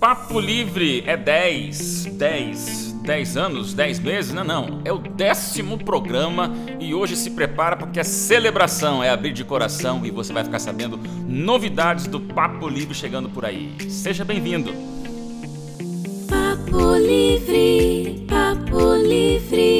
Papo Livre é 10, 10, 10 anos, 10 meses? Não, não. É o décimo programa e hoje se prepara porque é celebração, é abrir de coração e você vai ficar sabendo novidades do Papo Livre chegando por aí. Seja bem-vindo. Papo Livre, Papo Livre.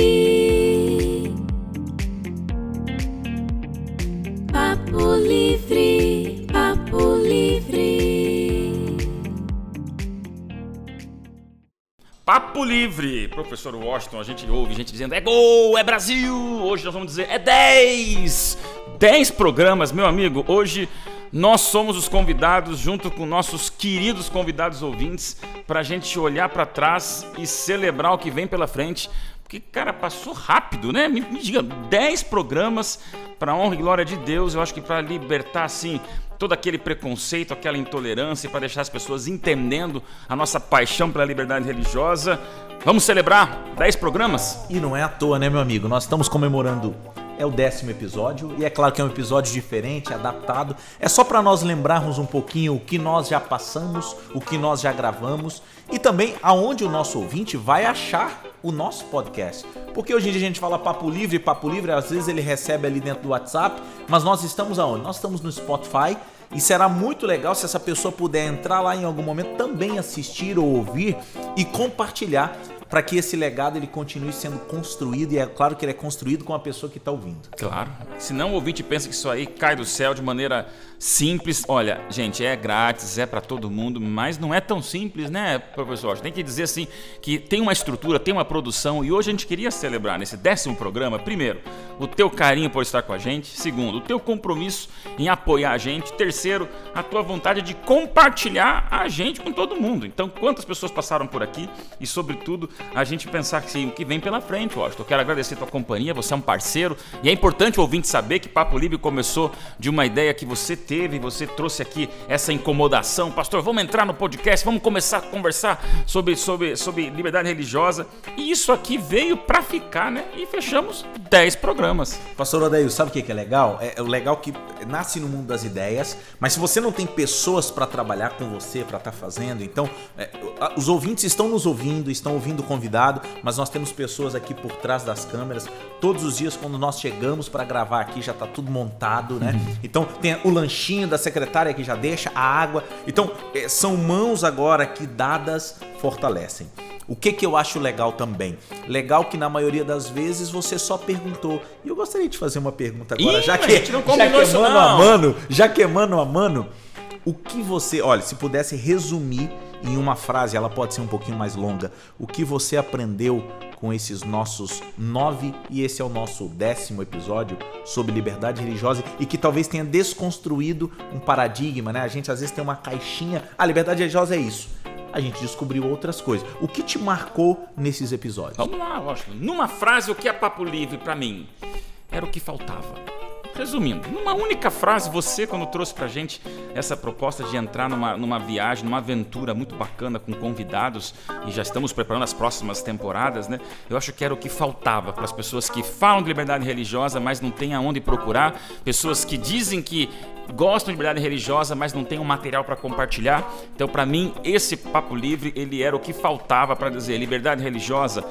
Livre, professor Washington, a gente ouve gente dizendo é gol, é Brasil. Hoje nós vamos dizer é 10. 10 programas, meu amigo. Hoje nós somos os convidados, junto com nossos queridos convidados ouvintes, para a gente olhar para trás e celebrar o que vem pela frente. Porque, cara, passou rápido, né? Me, me diga, 10 programas para honra e glória de Deus. Eu acho que para libertar, assim, todo aquele preconceito, aquela intolerância, para deixar as pessoas entendendo a nossa paixão pela liberdade religiosa. Vamos celebrar 10 programas? E não é à toa, né, meu amigo? Nós estamos comemorando. É o décimo episódio e é claro que é um episódio diferente, adaptado. É só para nós lembrarmos um pouquinho o que nós já passamos, o que nós já gravamos e também aonde o nosso ouvinte vai achar o nosso podcast. Porque hoje em dia a gente fala papo livre, papo livre, às vezes ele recebe ali dentro do WhatsApp, mas nós estamos aonde? Nós estamos no Spotify e será muito legal se essa pessoa puder entrar lá em algum momento também assistir ou ouvir e compartilhar para que esse legado ele continue sendo construído e é claro que ele é construído com a pessoa que está ouvindo. Claro. Senão o ouvinte pensa que isso aí cai do céu de maneira simples. Olha, gente, é grátis, é para todo mundo, mas não é tão simples, né, professor? Tem que dizer assim que tem uma estrutura, tem uma produção e hoje a gente queria celebrar nesse décimo programa, primeiro, o teu carinho por estar com a gente, segundo, o teu compromisso em apoiar a gente, terceiro, a tua vontade de compartilhar a gente com todo mundo. Então, quantas pessoas passaram por aqui e, sobretudo, a gente pensar que sim, o que vem pela frente, Washington. Eu quero agradecer a tua companhia, você é um parceiro e é importante o ouvinte saber que Papo Livre começou de uma ideia que você teve, você trouxe aqui essa incomodação. Pastor, vamos entrar no podcast, vamos começar a conversar sobre, sobre, sobre liberdade religiosa. E isso aqui veio para ficar, né? E fechamos 10 programas. Pastor Odeio, sabe o que é legal? É, é o legal que nasce no mundo das ideias, mas se você não tem pessoas para trabalhar com você, para estar fazendo, então é, os ouvintes estão nos ouvindo, estão ouvindo o convidado, mas nós temos pessoas aqui por trás das câmeras. Todos os dias, quando nós chegamos para gravar aqui, já tá tudo montado, né? Então tem o lanchinho da secretária que já deixa, a água. Então é, são mãos agora que dadas fortalecem. O que que eu acho legal também? Legal que na maioria das vezes você só perguntou. E eu gostaria de fazer uma pergunta agora, Ih, já que não já que é isso, mano não. a mano, já que é mano a mano, o que você, olha, se pudesse resumir em uma frase, ela pode ser um pouquinho mais longa, o que você aprendeu com esses nossos nove e esse é o nosso décimo episódio sobre liberdade religiosa e que talvez tenha desconstruído um paradigma, né? A gente às vezes tem uma caixinha, a liberdade religiosa é isso. A gente descobriu outras coisas. O que te marcou nesses episódios? Vamos lá, Washington. Numa frase, o que é papo livre para mim? Era o que faltava. Resumindo, numa única frase, você, quando trouxe pra gente essa proposta de entrar numa, numa viagem, numa aventura muito bacana com convidados, e já estamos preparando as próximas temporadas, né? Eu acho que era o que faltava para as pessoas que falam de liberdade religiosa, mas não têm aonde procurar, pessoas que dizem que gostam de liberdade religiosa, mas não tem um material para compartilhar. Então, para mim, esse papo livre, ele era o que faltava para dizer liberdade religiosa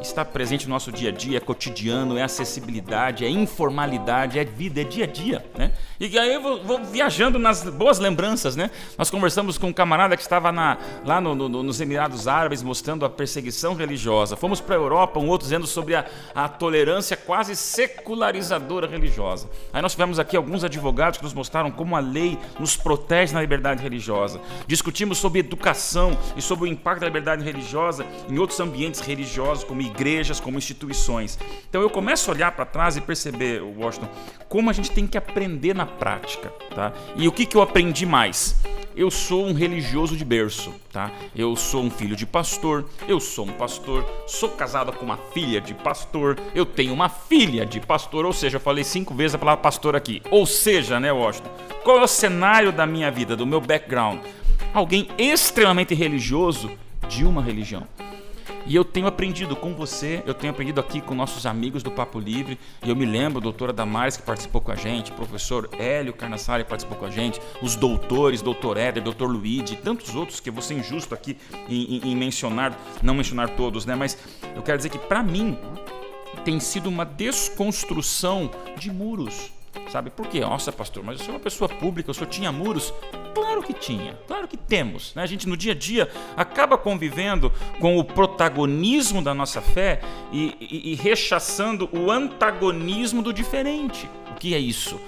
está presente no nosso dia a dia, é cotidiano, é acessibilidade, é informalidade, é vida, é dia a dia, né? E aí eu vou, vou viajando nas boas lembranças, né? Nós conversamos com um camarada que estava na- lá no- no- nos Emirados Árabes mostrando a perseguição religiosa. Fomos para a Europa, um outro dizendo sobre a, a tolerância quase secularizadora religiosa. Aí nós tivemos aqui alguns advogados que nos mostraram como a lei nos protege na liberdade religiosa. Discutimos sobre educação e sobre o impacto da liberdade religiosa em outros ambientes religiosos, como igrejas, como instituições. Então eu começo a olhar para trás e perceber, Washington, como a gente tem que aprender na prática, tá? E o que, que eu aprendi mais? Eu sou um religioso de berço, tá? Eu sou um filho de pastor, eu sou um pastor, sou casado com uma filha de pastor, eu tenho uma filha de pastor, ou seja, eu falei cinco vezes a palavra pastor aqui. Ou seja, né, Washington? Qual é o cenário da minha vida, do meu background? Alguém extremamente religioso de uma religião. E eu tenho aprendido com você, eu tenho aprendido aqui com nossos amigos do Papo Livre. E eu me lembro, doutora Damares, que participou com a gente, professor Hélio Carnassari participou com a gente, os doutores, doutor Éder, doutor Luigi, tantos outros que eu vou ser injusto aqui em, em, em mencionar, não mencionar todos, né? Mas eu quero dizer que para mim tem sido uma desconstrução de muros. Sabe por quê? Nossa, pastor, mas eu sou uma pessoa pública, eu só tinha muros. Claro que tinha, claro que temos. Né? A gente no dia a dia acaba convivendo com o protagonismo da nossa fé e, e, e rechaçando o antagonismo do diferente. O que é isso?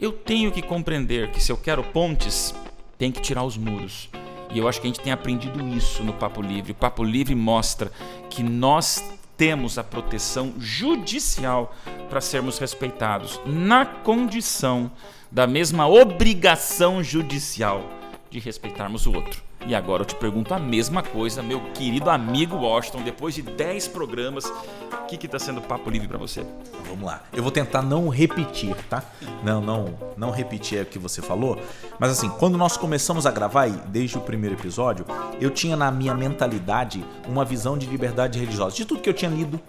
Eu tenho que compreender que se eu quero pontes, tem que tirar os muros. E eu acho que a gente tem aprendido isso no Papo Livre. O Papo Livre mostra que nós temos a proteção judicial para sermos respeitados, na condição da mesma obrigação judicial de respeitarmos o outro. E agora eu te pergunto a mesma coisa, meu querido amigo Washington, depois de 10 programas, o que está sendo papo livre para você? Vamos lá. Eu vou tentar não repetir, tá? Não, não, não repetir o que você falou. Mas assim, quando nós começamos a gravar, desde o primeiro episódio, eu tinha na minha mentalidade uma visão de liberdade religiosa. De tudo que eu tinha lido,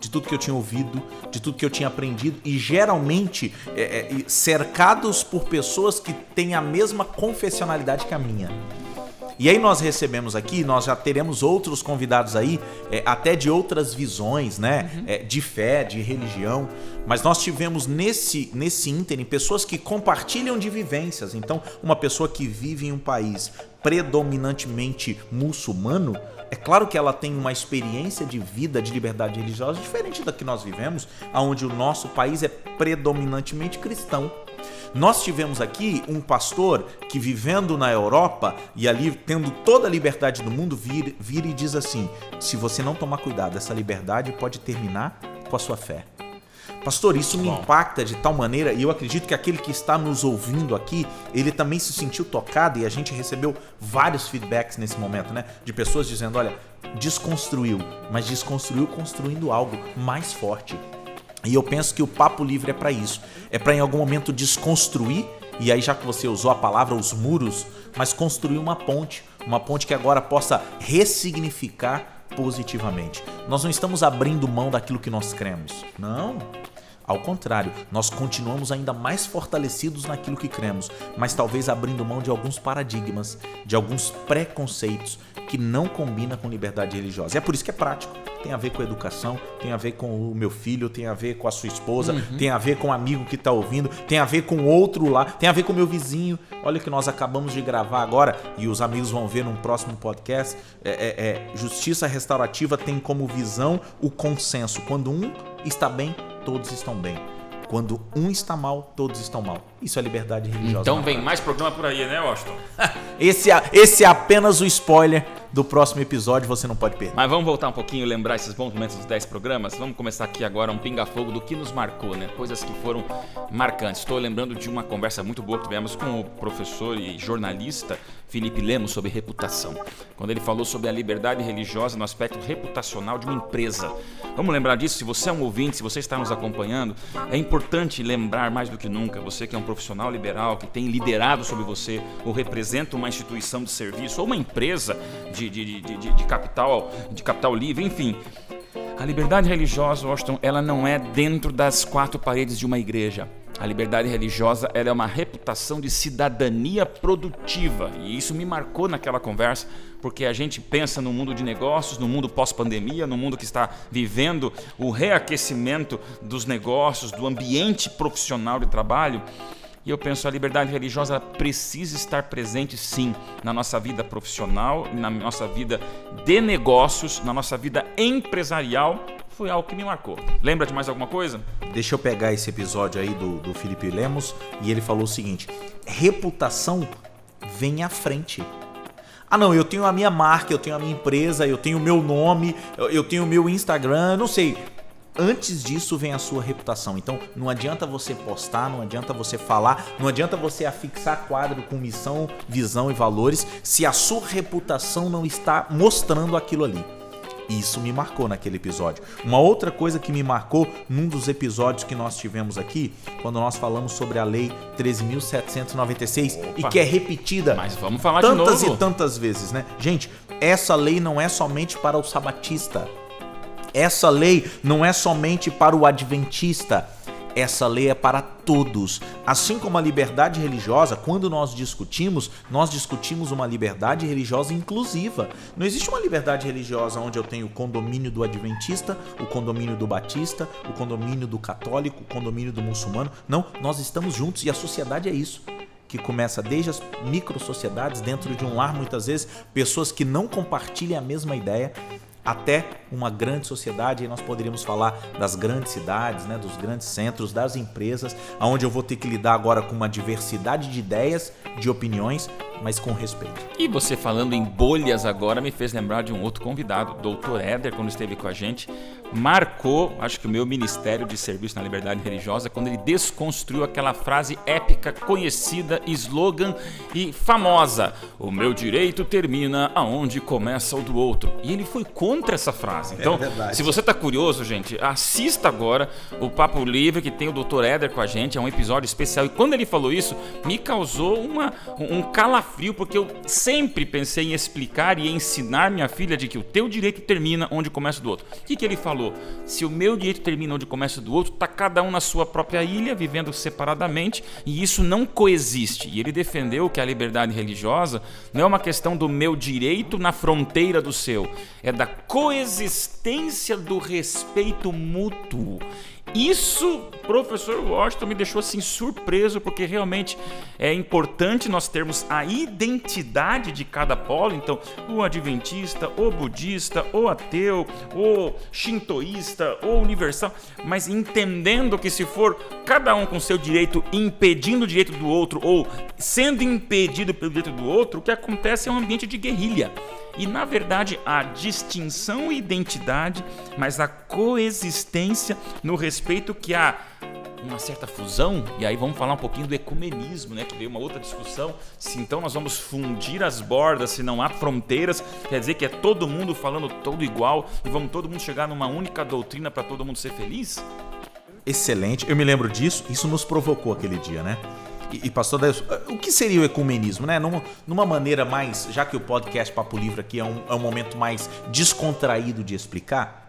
de tudo que eu tinha ouvido, de tudo que eu tinha aprendido e geralmente é, é, cercados por pessoas que têm a mesma confessionalidade que a minha. E aí nós recebemos aqui, nós já teremos outros convidados aí, é, até de outras visões, né? Uhum. É, de fé, de religião. Mas nós tivemos nesse, nesse ínterim pessoas que compartilham de vivências. Então, uma pessoa que vive em um país predominantemente muçulmano, é claro que ela tem uma experiência de vida, de liberdade religiosa diferente da que nós vivemos, onde o nosso país é predominantemente cristão. Nós tivemos aqui um pastor que vivendo na Europa e ali tendo toda a liberdade do mundo, vira, vira e diz assim: se você não tomar cuidado, essa liberdade pode terminar com a sua fé. Pastor, isso me impacta de tal maneira e eu acredito que aquele que está nos ouvindo aqui, ele também se sentiu tocado e a gente recebeu vários feedbacks nesse momento, né? De pessoas dizendo: olha, desconstruiu, mas desconstruiu construindo algo mais forte. E eu penso que o papo livre é para isso. É para em algum momento desconstruir, e aí já que você usou a palavra os muros, mas construir uma ponte, uma ponte que agora possa ressignificar positivamente. Nós não estamos abrindo mão daquilo que nós cremos. Não. Ao contrário, nós continuamos ainda mais fortalecidos naquilo que cremos, mas talvez abrindo mão de alguns paradigmas, de alguns preconceitos que não combina com liberdade religiosa. E é por isso que é prático. Tem a ver com a educação, tem a ver com o meu filho, tem a ver com a sua esposa, uhum. tem a ver com o amigo que está ouvindo, tem a ver com outro lá, tem a ver com o meu vizinho. Olha que nós acabamos de gravar agora e os amigos vão ver num próximo podcast. É, é, é, justiça restaurativa tem como visão o consenso. Quando um está bem, todos estão bem. Quando um está mal, todos estão mal. Isso é liberdade religiosa. Então vem mais programa por aí, né, Washington? esse, é, esse é apenas o spoiler do próximo episódio, você não pode perder. Mas vamos voltar um pouquinho e lembrar esses bons momentos dos 10 programas? Vamos começar aqui agora um pinga-fogo do que nos marcou, né? Coisas que foram marcantes. Estou lembrando de uma conversa muito boa que tivemos com o professor e jornalista Felipe Lemos sobre reputação. Quando ele falou sobre a liberdade religiosa no aspecto reputacional de uma empresa. Vamos lembrar disso? Se você é um ouvinte, se você está nos acompanhando, é importante lembrar mais do que nunca, você que é um profissional liberal, que tem liderado sobre você ou representa uma instituição de serviço ou uma empresa de, de, de, de, de capital, de capital livre, enfim. A liberdade religiosa, Washington, ela não é dentro das quatro paredes de uma igreja. A liberdade religiosa é uma reputação de cidadania produtiva. E isso me marcou naquela conversa, porque a gente pensa no mundo de negócios, no mundo pós-pandemia, no mundo que está vivendo o reaquecimento dos negócios, do ambiente profissional de trabalho. E eu penso a liberdade religiosa precisa estar presente sim na nossa vida profissional, na nossa vida de negócios, na nossa vida empresarial. Foi algo que me marcou. Lembra de mais alguma coisa? Deixa eu pegar esse episódio aí do, do Felipe Lemos e ele falou o seguinte: reputação vem à frente. Ah, não, eu tenho a minha marca, eu tenho a minha empresa, eu tenho o meu nome, eu tenho o meu Instagram, não sei. Antes disso vem a sua reputação. Então não adianta você postar, não adianta você falar, não adianta você afixar quadro com missão, visão e valores se a sua reputação não está mostrando aquilo ali. E isso me marcou naquele episódio. Uma outra coisa que me marcou num dos episódios que nós tivemos aqui, quando nós falamos sobre a Lei 13.796 e Opa. que é repetida Mas vamos falar tantas e tantas vezes, né? Gente, essa lei não é somente para o sabatista. Essa lei não é somente para o adventista. Essa lei é para todos. Assim como a liberdade religiosa, quando nós discutimos, nós discutimos uma liberdade religiosa inclusiva. Não existe uma liberdade religiosa onde eu tenho o condomínio do adventista, o condomínio do batista, o condomínio do católico, o condomínio do muçulmano. Não, nós estamos juntos e a sociedade é isso que começa desde as micro-sociedades, dentro de um lar, muitas vezes, pessoas que não compartilham a mesma ideia, até uma grande sociedade, e nós poderíamos falar das grandes cidades, né, dos grandes centros, das empresas, onde eu vou ter que lidar agora com uma diversidade de ideias, de opiniões, mas com respeito. E você falando em bolhas agora me fez lembrar de um outro convidado, o Dr. Éder, quando esteve com a gente, marcou, acho que o meu Ministério de Serviço na Liberdade Religiosa, quando ele desconstruiu aquela frase épica, conhecida, slogan e famosa: O meu direito termina aonde começa o do outro. E ele foi contra essa frase. Então, verdade. se você tá curioso, gente, assista agora o Papo Livre que tem o Dr. Éder com a gente, é um episódio especial. E quando ele falou isso, me causou uma, um calafrio, porque eu sempre pensei em explicar e ensinar minha filha de que o teu direito termina onde começa do outro. O que, que ele falou? Se o meu direito termina onde começa do outro, tá cada um na sua própria ilha, vivendo separadamente, e isso não coexiste. E ele defendeu que a liberdade religiosa não é uma questão do meu direito na fronteira do seu, é da coexistência do respeito mútuo. Isso, professor Washington, me deixou assim surpreso, porque realmente é importante nós termos a identidade de cada polo. Então, o adventista, o budista, o ateu, o shintoísta, o universal, mas entendendo que se for cada um com seu direito impedindo o direito do outro ou sendo impedido pelo direito do outro, o que acontece é um ambiente de guerrilha. E na verdade a distinção e identidade, mas a coexistência no respeito que há uma certa fusão, e aí vamos falar um pouquinho do ecumenismo, né, que veio uma outra discussão, se então nós vamos fundir as bordas, se não há fronteiras, quer dizer que é todo mundo falando todo igual e vamos todo mundo chegar numa única doutrina para todo mundo ser feliz? Excelente, eu me lembro disso, isso nos provocou aquele dia, né? E, e pastor Deus, o que seria o ecumenismo, né? Numa, numa maneira mais, já que o podcast Papo Livre aqui é um, é um momento mais descontraído de explicar,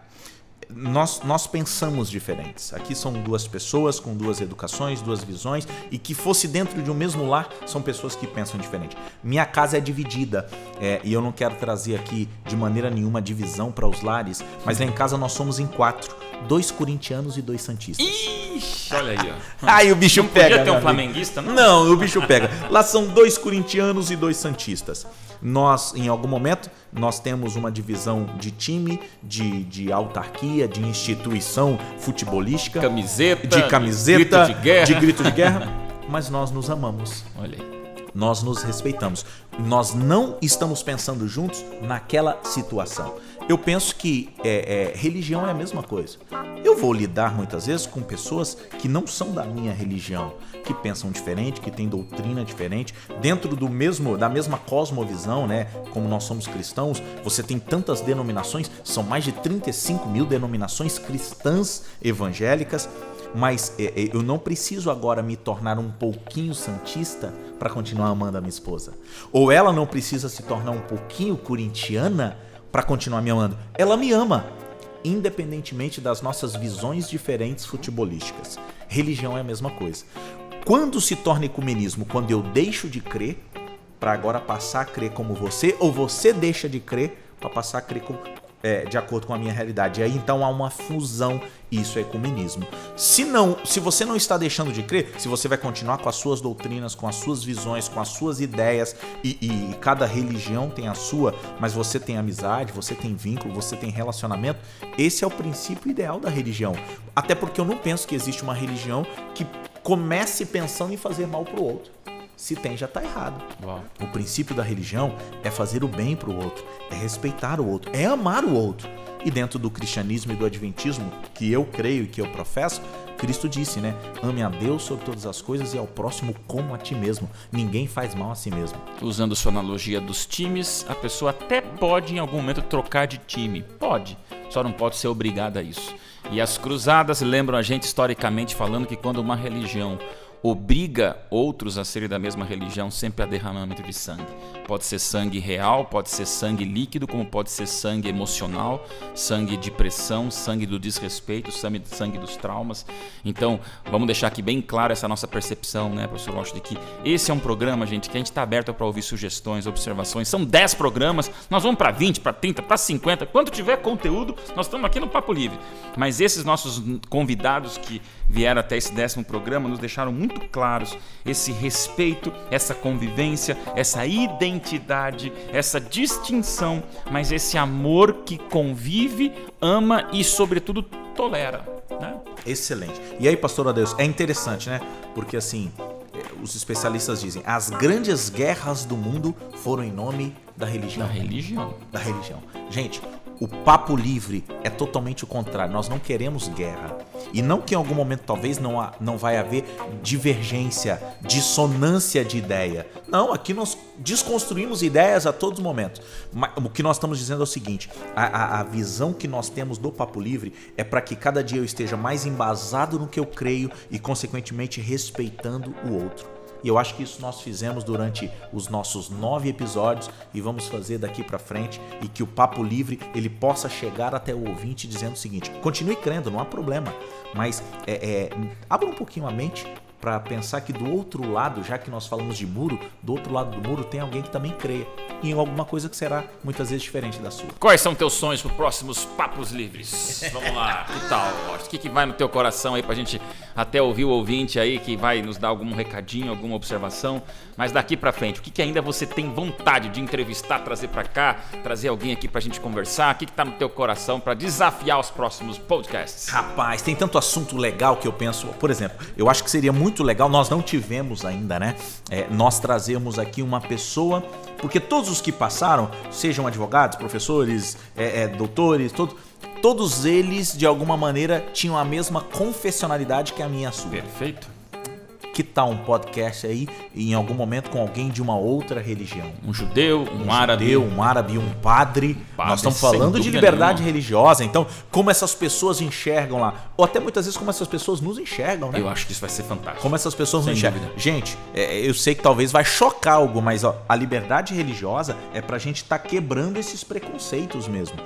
nós, nós pensamos diferentes. Aqui são duas pessoas com duas educações, duas visões, e que fosse dentro de um mesmo lar, são pessoas que pensam diferente. Minha casa é dividida, é, e eu não quero trazer aqui de maneira nenhuma divisão para os lares, mas lá em casa nós somos em quatro: dois corintianos e dois santistas. Ixi, olha aí, ó. Aí o bicho Não pega. podia ter um flamenguista, não? Não, o bicho pega. Lá são dois corintianos e dois santistas. Nós, em algum momento, nós temos uma divisão de time, de, de autarquia, de instituição futebolística, Camiseta, de camiseta, grito de guerra. de grito de guerra, mas nós nos amamos. Olha aí. Nós nos respeitamos. Nós não estamos pensando juntos naquela situação. Eu penso que é, é, religião é a mesma coisa. Eu vou lidar muitas vezes com pessoas que não são da minha religião, que pensam diferente, que têm doutrina diferente, dentro do mesmo da mesma cosmovisão, né? Como nós somos cristãos, você tem tantas denominações, são mais de 35 mil denominações cristãs evangélicas mas é, é, eu não preciso agora me tornar um pouquinho santista para continuar amando a minha esposa. Ou ela não precisa se tornar um pouquinho corintiana para continuar me amando. Ela me ama, independentemente das nossas visões diferentes futebolísticas. Religião é a mesma coisa. Quando se torna ecumenismo? Quando eu deixo de crer para agora passar a crer como você, ou você deixa de crer para passar a crer como, é, de acordo com a minha realidade. E aí então há uma fusão, isso é ecumenismo. Se não, se você não está deixando de crer, se você vai continuar com as suas doutrinas, com as suas visões, com as suas ideias, e, e cada religião tem a sua, mas você tem amizade, você tem vínculo, você tem relacionamento, esse é o princípio ideal da religião. Até porque eu não penso que existe uma religião que comece pensando em fazer mal pro outro. Se tem, já tá errado. Uau. O princípio da religião é fazer o bem pro outro, é respeitar o outro, é amar o outro. E dentro do cristianismo e do adventismo, que eu creio e que eu professo, Cristo disse, né? Ame a Deus sobre todas as coisas e ao próximo como a ti mesmo. Ninguém faz mal a si mesmo. Usando sua analogia dos times, a pessoa até pode em algum momento trocar de time. Pode, só não pode ser obrigada a isso. E as cruzadas lembram a gente historicamente falando que quando uma religião obriga outros a serem da mesma religião, sempre há derramamento de sangue. Pode ser sangue real, pode ser sangue líquido, como pode ser sangue emocional, sangue de pressão, sangue do desrespeito, sangue, sangue dos traumas. Então, vamos deixar aqui bem claro essa nossa percepção, né, professor Rocha, de que esse é um programa, gente, que a gente está aberto para ouvir sugestões, observações. São 10 programas, nós vamos para 20, para 30, para 50. Quando tiver conteúdo, nós estamos aqui no Papo Livre. Mas esses nossos convidados que vieram até esse décimo programa nos deixaram muito claros esse respeito, essa convivência, essa identidade, essa distinção, mas esse amor que convive, ama e, sobretudo, tolera. Né? Excelente. E aí, pastor Adeus, é interessante, né? Porque assim, eh, os especialistas dizem, as grandes guerras do mundo foram em nome da religião. Da religião. Da religião. Gente, o papo livre é totalmente o contrário. Nós não queremos guerra. E não que em algum momento talvez não, há- não vai haver divergência, dissonância de ideia. Não, aqui nós desconstruímos ideias a todos os momentos. Mas o que nós estamos dizendo é o seguinte: a, a- a visão que nós temos do papo livre é para que cada dia eu esteja mais embasado no que eu creio e, consequentemente, respeitando o outro. E eu acho que isso nós fizemos durante os nossos nove episódios e vamos fazer daqui pra frente e que o papo livre ele possa chegar até o ouvinte dizendo o seguinte: continue crendo, não há problema, mas é, é, abra um pouquinho a mente para pensar que do outro lado, já que nós falamos de muro, do outro lado do muro tem alguém que também creia em alguma coisa que será muitas vezes diferente da sua. Quais são teus sonhos para os próximos Papos Livres? Vamos lá, que tal? O que, que vai no teu coração aí pra gente até ouvir o ouvinte aí que vai nos dar algum recadinho, alguma observação? Mas daqui pra frente, o que, que ainda você tem vontade de entrevistar, trazer pra cá, trazer alguém aqui pra gente conversar? O que, que tá no teu coração pra desafiar os próximos podcasts? Rapaz, tem tanto assunto legal que eu penso. Por exemplo, eu acho que seria muito legal, nós não tivemos ainda, né? É, nós trazermos aqui uma pessoa, porque todos os que passaram, sejam advogados, professores, é, é, doutores, todos, todos eles, de alguma maneira, tinham a mesma confessionalidade que a minha e a sua. Perfeito. Que tal um podcast aí, em algum momento, com alguém de uma outra religião? Um judeu, um, árabe. judeu, um árabe, um padre. Padre, Nós estamos falando de liberdade nenhuma. religiosa. Então, como essas pessoas enxergam lá, ou até muitas vezes como essas pessoas nos enxergam, né? Eu acho que isso vai ser fantástico. Como essas pessoas Sem nos enxergam. dúvida. Gente, é, eu sei que talvez vai chocar algo, mas ó, a liberdade religiosa é pra gente estar quebrando esses preconceitos mesmo.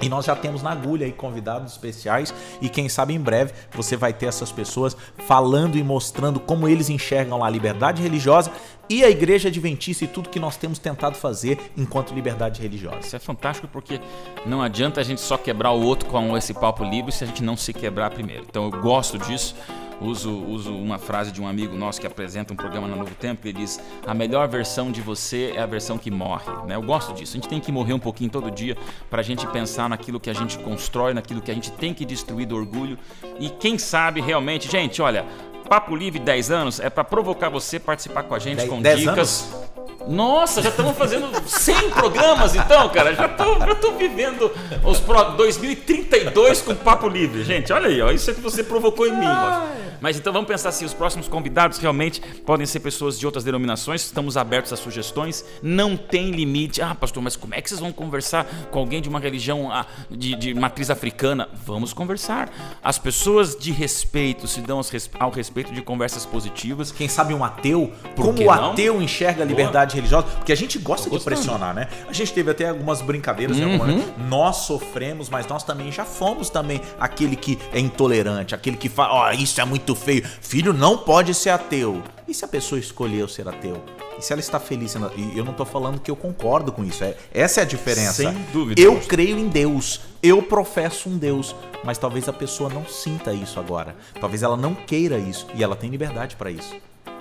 E nós já temos na agulha aí convidados especiais e quem sabe em breve você vai ter essas pessoas falando e mostrando como eles enxergam a liberdade religiosa e a igreja adventista e tudo que nós temos tentado fazer enquanto liberdade religiosa. Isso é fantástico porque não adianta a gente só quebrar o outro com esse papo livre se a gente não se quebrar primeiro. Então eu gosto disso. Uso, uso uma frase de um amigo nosso que apresenta um programa na Novo Tempo. Ele diz: A melhor versão de você é a versão que morre. Né? Eu gosto disso. A gente tem que morrer um pouquinho todo dia para a gente pensar naquilo que a gente constrói, naquilo que a gente tem que destruir do orgulho. E quem sabe realmente, gente, olha, Papo Livre 10 anos é para provocar você participar com a gente com dicas. Nossa, já estamos fazendo 100 programas então, cara. Já tô vivendo os pro 2032 com papo livre. Gente, olha aí, ó, isso é que você provocou em mim. ó. Mas então vamos pensar se os próximos convidados realmente podem ser pessoas de outras denominações. Estamos abertos a sugestões. Não tem limite. Ah, pastor, mas como é que vocês vão conversar com alguém de uma religião ah, de, de matriz africana? Vamos conversar. As pessoas de respeito se dão ao respeito de conversas positivas. Quem sabe um ateu, Por como o ateu enxerga a liberdade religiosa, porque a gente gosta de pressionar, né? A gente teve até algumas brincadeiras algum Uhum. momento. Nós sofremos, mas nós também já fomos também aquele que é intolerante, aquele que fala, ó, isso é muito feio. Filho não pode ser ateu. E se a pessoa escolheu ser ateu? E se ela está feliz E eu não tô falando que eu concordo com isso. É, essa é a diferença. Sem dúvida, Eu creio em Deus. Eu professo um Deus. Mas talvez a pessoa não sinta isso agora. Talvez ela não queira isso. E ela tem liberdade para isso.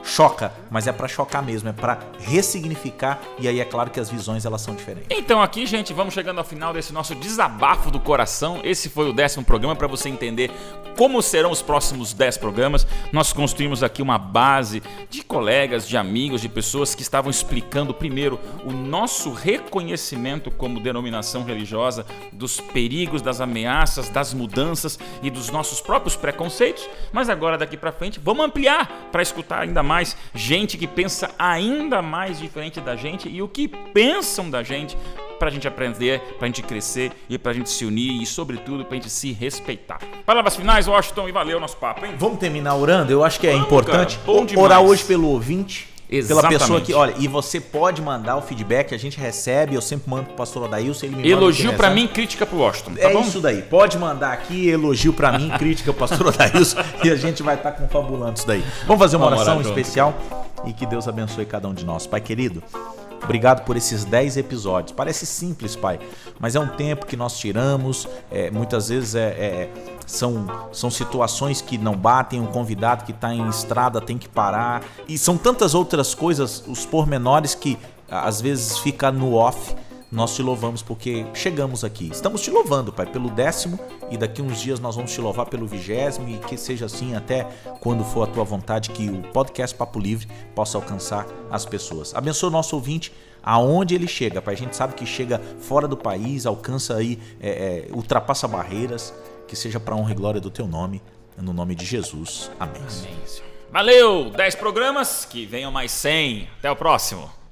Choca, mas é pra chocar mesmo, é pra ressignificar e aí é claro que as visões elas são diferentes. Então aqui, gente, vamos chegando ao final desse nosso desabafo do coração. Esse foi o décimo programa para você entender como serão os próximos dez programas. Nós construímos aqui uma base de colegas, de amigos, de pessoas que estavam explicando primeiro o nosso reconhecimento como denominação religiosa dos perigos, das ameaças, das mudanças e dos nossos próprios preconceitos. Mas agora daqui para frente, vamos ampliar para escutar ainda mais gente que pensa ainda mais diferente da gente e o que pensam da gente para a gente aprender, para a gente crescer e para a gente se unir e, sobretudo, para a gente se respeitar. Palavras finais, Washington, e valeu nosso papo, hein? Vamos terminar orando? Eu acho que é Vamos, importante cara. Demais. orar hoje pelo ouvinte. Pela Exatamente. pessoa que, olha, e você pode mandar o feedback, a gente recebe, eu sempre mando pro pastor Adailson, ele me Elogio para mim, crítica pro Washington, tá É bom? isso daí. Pode mandar aqui elogio pra mim, crítica ao pastor Odailson e a gente vai estar confabulando isso daí. Vamos fazer uma Vamos oração especial e que Deus abençoe cada um de nós. Pai querido, obrigado por esses 10 episódios. Parece simples, Pai, mas é um tempo que nós tiramos. é, muitas vezes é, é- são, são situações que não batem. Um convidado que está em estrada tem que parar. E são tantas outras coisas, os pormenores que às vezes fica no off. Nós te louvamos porque chegamos aqui. Estamos te louvando, Pai, pelo décimo e daqui uns dias nós vamos te louvar pelo vigésimo e que seja assim até quando for a tua vontade que o podcast Papo Livre possa alcançar as pessoas. Abençoa o nosso ouvinte aonde ele chega, Pai. A gente sabe que chega fora do país, alcança aí, é, é, ultrapassa barreiras, que seja para honra e glória do teu nome, no nome de Jesus. Amém. Amém. Valeu! 10 programas, que venham mais 100. Até o próximo.